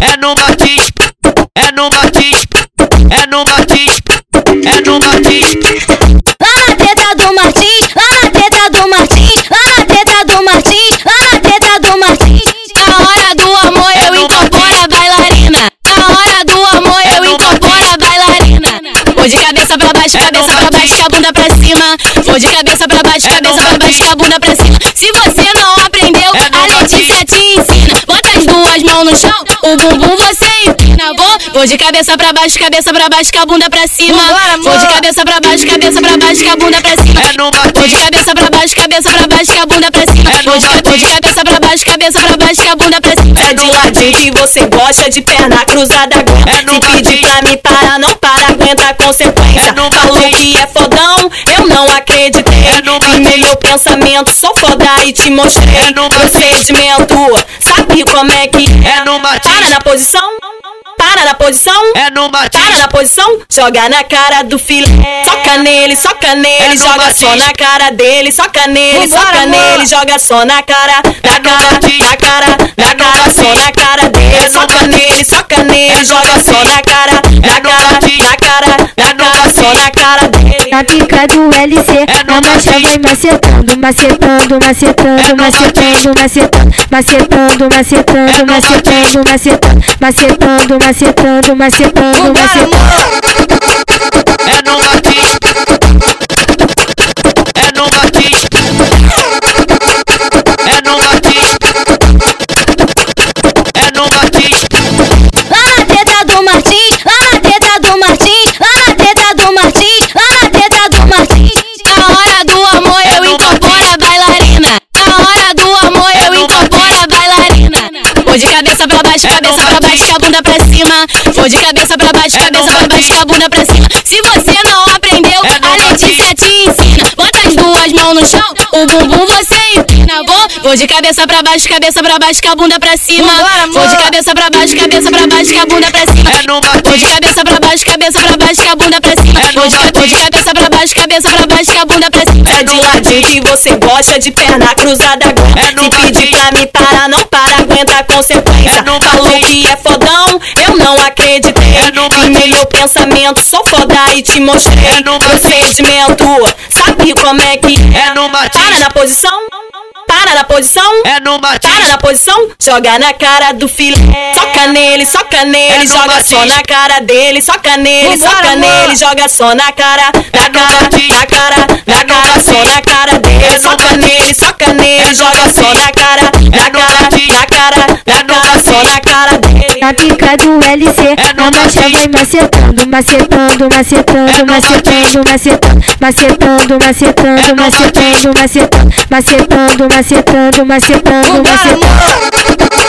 é no Martins, é no Martins, é no Martins, é no Martins. Lá na treta do Martins, lá na treta do Martins, lá na treta do Martins, lá na treta do Martins. Na hora do amor eu incorporo a bailarina. Na hora do amor eu incorporo a bailarina. Vou de cabeça pra baixo, cabeça pra baixo, a bunda pra cima. Vou de cabeça pra baixo, cabeça pra baixo, a bunda pra cima. Se você Vou, de cabeça pra baixo, cabeça pra baixo, com a bunda pra cima. Vou de cabeça pra baixo, cabeça pra baixo, com a bunda pra cima. É Vou de cabeça pra baixo, cabeça pra baixo, com a bunda pra cima. Vou de, vou de cabeça pra baixo, cabeça pra baixo, com a bunda pra cima. É de ladinho que você gosta de perna cruzada. É no Se pedir pra me parar, não para, aguenta a consequência. É Falou que é fodão, eu não acreditei. É meu pensamento, sou foda e te mostrei. É. Procedimento, sabe como é que é Para na posição, para na posição. é no Para na posição, joga na cara do filé. Soca nele, soca nele, É no joga Martins. só na cara dele. Soca nele, Vambora, soca nele, joga só na cara, na É cara, na cara, na É cara, só na cara dele. É Soca nele, soca nele, É joga só na cara, na pica do LC, É no a marcha vai macetando, macetando, macetando, É no macetando, macetando, macetando, macetando, É no macetando, macetando, macetando, macetando, macetando, Vambora, macetando. Baixo, É cabeça pra baixo, com a bunda pra cima. Vou de cabeça pra baixo, É cabeça pra baixo, com a bunda pra cima. Se você não aprendeu, É a Letícia te ensina. Bota as duas mãos no chão, o bumbum você empina. Vou, vou de cabeça pra baixo, cabeça pra baixo, com a bunda pra cima. Vou de cabeça pra baixo, cabeça pra baixo, com a bunda pra cima. é Vou de cabeça pra baixo, cabeça pra baixo, com a bunda pra cima. É Vou de, cabeça pra baixo, cabeça pra baixo, com a bunda pra cima. É de ladinho que você gosta de perna cruzada. É no pedir pra me parar, não para, aguenta a consequência. Não acreditei. É no Vi Martins. meu pensamento, sou foda e te mostrei. É. Procedimento, sabe como é que é no Para na posição, para na posição. é no Para na posição, joga na cara do filé. Soca nele, soca nele, É joga só na cara dele. Soca nele, Vambora, soca amor. nele, joga só na cara, na É cara, na cara, É na no cara, só na cara dele. É Soca Martins. nele, soca nele, É joga só na cara, Na pica do LC, É a marcha vai macetando, macetando, macetando, É no macetando, macetando, macetando, macetando, É macetando, macetando, macetando, macetando, macetando, macetando.